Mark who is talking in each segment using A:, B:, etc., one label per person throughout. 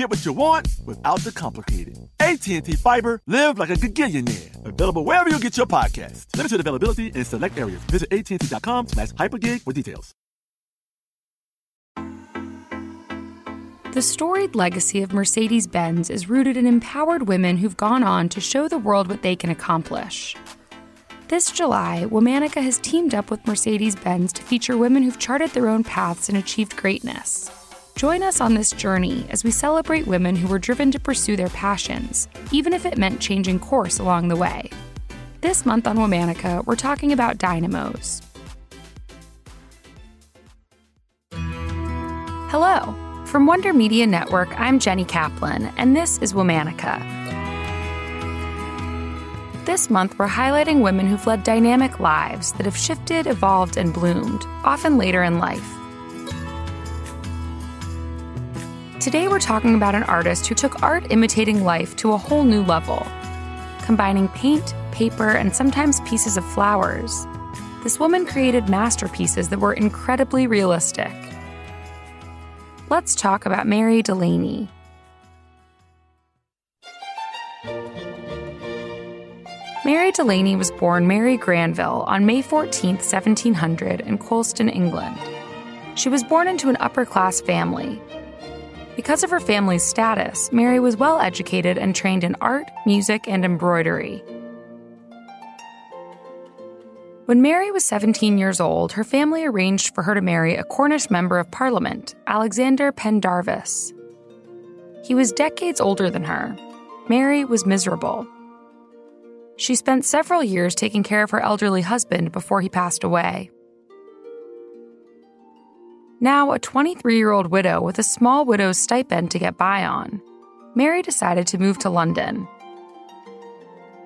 A: Get what you want without the complicated. AT&T Fiber, live like a gigillionaire. Available wherever you get your podcast. Limited availability in select areas. Visit AT&T.com slash hypergig for details.
B: The storied legacy of Mercedes Benz is rooted in empowered women who've gone on to show the world what they can accomplish. This July, Womanica has teamed up with Mercedes Benz to feature women who've charted their own paths and achieved greatness. Join us on this journey as we celebrate women who were driven to pursue their passions, even if it meant changing course along the way. This month on Womanica, we're talking about dynamos. Hello. From Wonder Media Network, I'm Jenny Kaplan, and this is Womanica. This month, we're highlighting women who've led dynamic lives that have shifted, evolved, and bloomed, often later in life. Today, we're talking about an artist who took art imitating life to a whole new level, combining paint, paper, and sometimes pieces of flowers. This woman created masterpieces that were incredibly realistic. Let's talk about Mary Delany. Mary Delany was born Mary Granville on May 14, 1700, in Coulston, England. She was born into an upper class family. Because of her family's status, Mary was well educated and trained in art, music, and embroidery. When Mary was 17 years old, her family arranged for her to marry a Cornish member of parliament, Alexander Pendarves. He was decades older than her. Mary was miserable. She spent several years taking care of her elderly husband before he passed away. Now, a 23 year old widow with a small widow's stipend to get by on, Mary decided to move to London.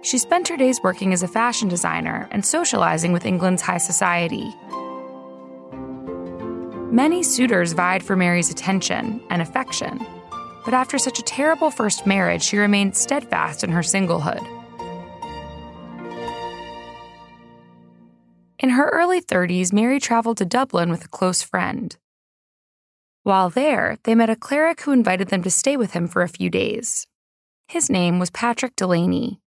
B: She spent her days working as a fashion designer and socializing with England's high society. Many suitors vied for Mary's attention and affection, but after such a terrible first marriage, she remained steadfast in her singlehood. In her early 30s, Mary traveled to Dublin with a close friend. While there, they met a cleric who invited them to stay with him for a few days. His name was Patrick Delany.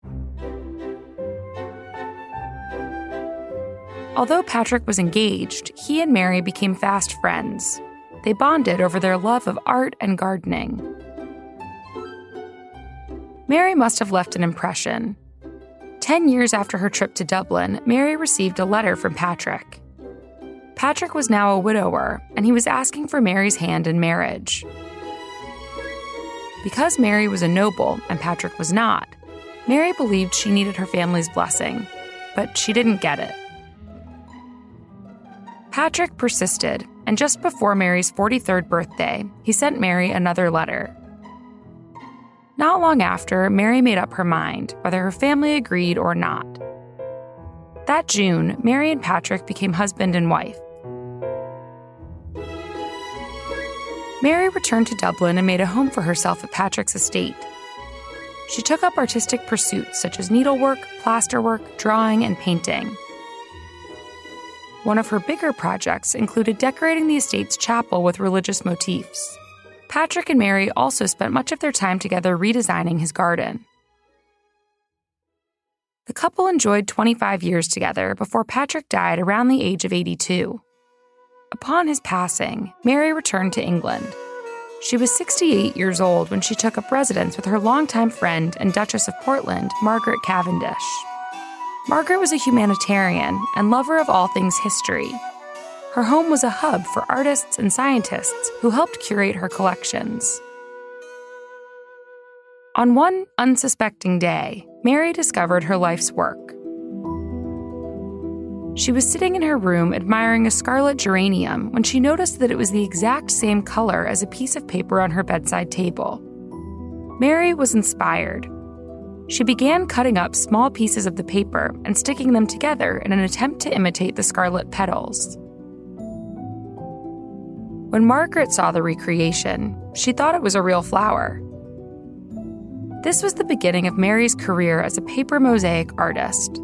B: Although Patrick was engaged, he and Mary became fast friends. They bonded over their love of art and gardening. Mary must have left an impression. Ten years after her trip to Dublin, Mary received a letter from Patrick. Patrick was now a widower, and he was asking for Mary's hand in marriage. Because Mary was a noble and Patrick was not, Mary believed she needed her family's blessing, but she didn't get it. Patrick persisted, and just before Mary's 43rd birthday, he sent Mary another letter. Not long after, Mary made up her mind whether her family agreed or not. That June, Mary and Patrick became husband and wife. Mary returned to Dublin and made a home for herself at Patrick's estate. She took up artistic pursuits such as needlework, plasterwork, drawing, and painting. One of her bigger projects included decorating the estate's chapel with religious motifs. Patrick and Mary also spent much of their time together redesigning his garden. The couple enjoyed 25 years together before Patrick died around the age of 82. Upon his passing, Mary returned to England. She was 68 years old when she took up residence with her longtime friend and Duchess of Portland, Margaret Cavendish. Margaret was a humanitarian and lover of all things history. Her home was a hub for artists and scientists who helped curate her collections. On one unsuspecting day, Mary discovered her life's work. She was sitting in her room admiring a scarlet geranium when she noticed that it was the exact same color as a piece of paper on her bedside table. Mary was inspired. She began cutting up small pieces of the paper and sticking them together in an attempt to imitate the scarlet petals. When Margaret saw the recreation, she thought it was a real flower. This was the beginning of Mary's career as a paper mosaic artist.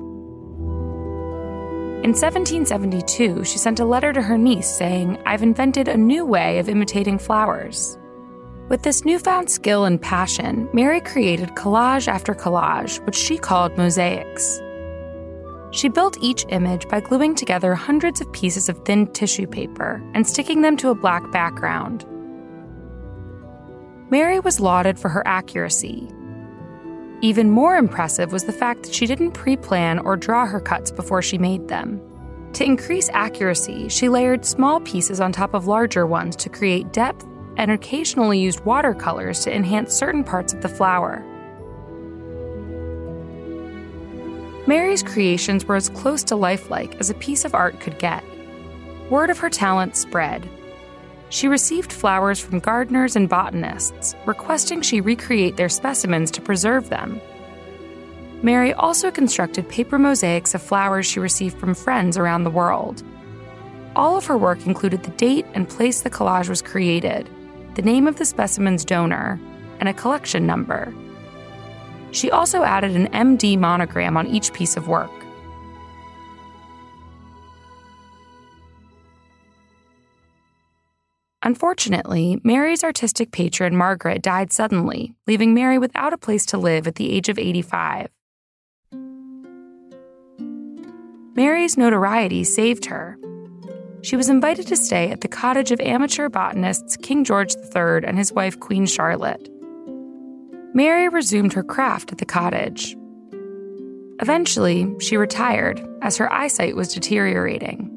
B: In 1772, she sent a letter to her niece saying, I've invented a new way of imitating flowers. With this newfound skill and passion, Mary created collage after collage, which she called mosaics. She built each image by gluing together hundreds of pieces of thin tissue paper and sticking them to a black background. Mary was lauded for her accuracy, even more impressive was the fact that she didn't pre plan or draw her cuts before she made them. To increase accuracy, she layered small pieces on top of larger ones to create depth and occasionally used watercolors to enhance certain parts of the flower. Mary's creations were as close to lifelike as a piece of art could get. Word of her talent spread, she received flowers from gardeners and botanists, requesting she recreate their specimens to preserve them. Mary also constructed paper mosaics of flowers she received from friends around the world. All of her work included the date and place the collage was created, the name of the specimen's donor, and a collection number. She also added an MD monogram on each piece of work. Unfortunately, Mary's artistic patron, Margaret, died suddenly, leaving Mary without a place to live at the age of 85. Mary's notoriety saved her. She was invited to stay at the cottage of amateur botanists King George III and his wife, Queen Charlotte. Mary resumed her craft at the cottage. Eventually, she retired as her eyesight was deteriorating.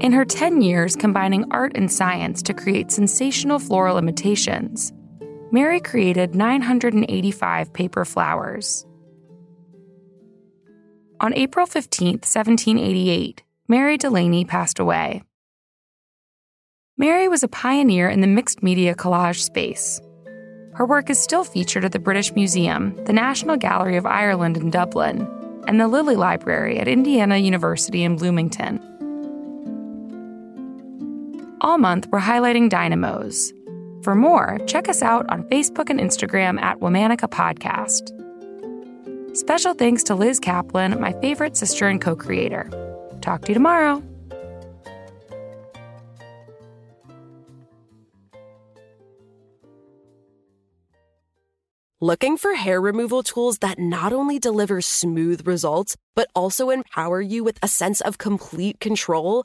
B: In her 10 years combining art and science to create sensational floral imitations, Mary created 985 paper flowers. On April 15, 1788, Mary Delany passed away. Mary was a pioneer in the mixed media collage space. Her work is still featured at the British Museum, the National Gallery of Ireland in Dublin, and the Lilly Library at Indiana University in Bloomington. All month, we're highlighting dynamos. For more, check us out on Facebook and Instagram at Womanica Podcast. Special thanks to Liz Kaplan, my favorite sister and co creator. Talk to you tomorrow.
C: Looking for hair removal tools that not only deliver smooth results, but also empower you with a sense of complete control?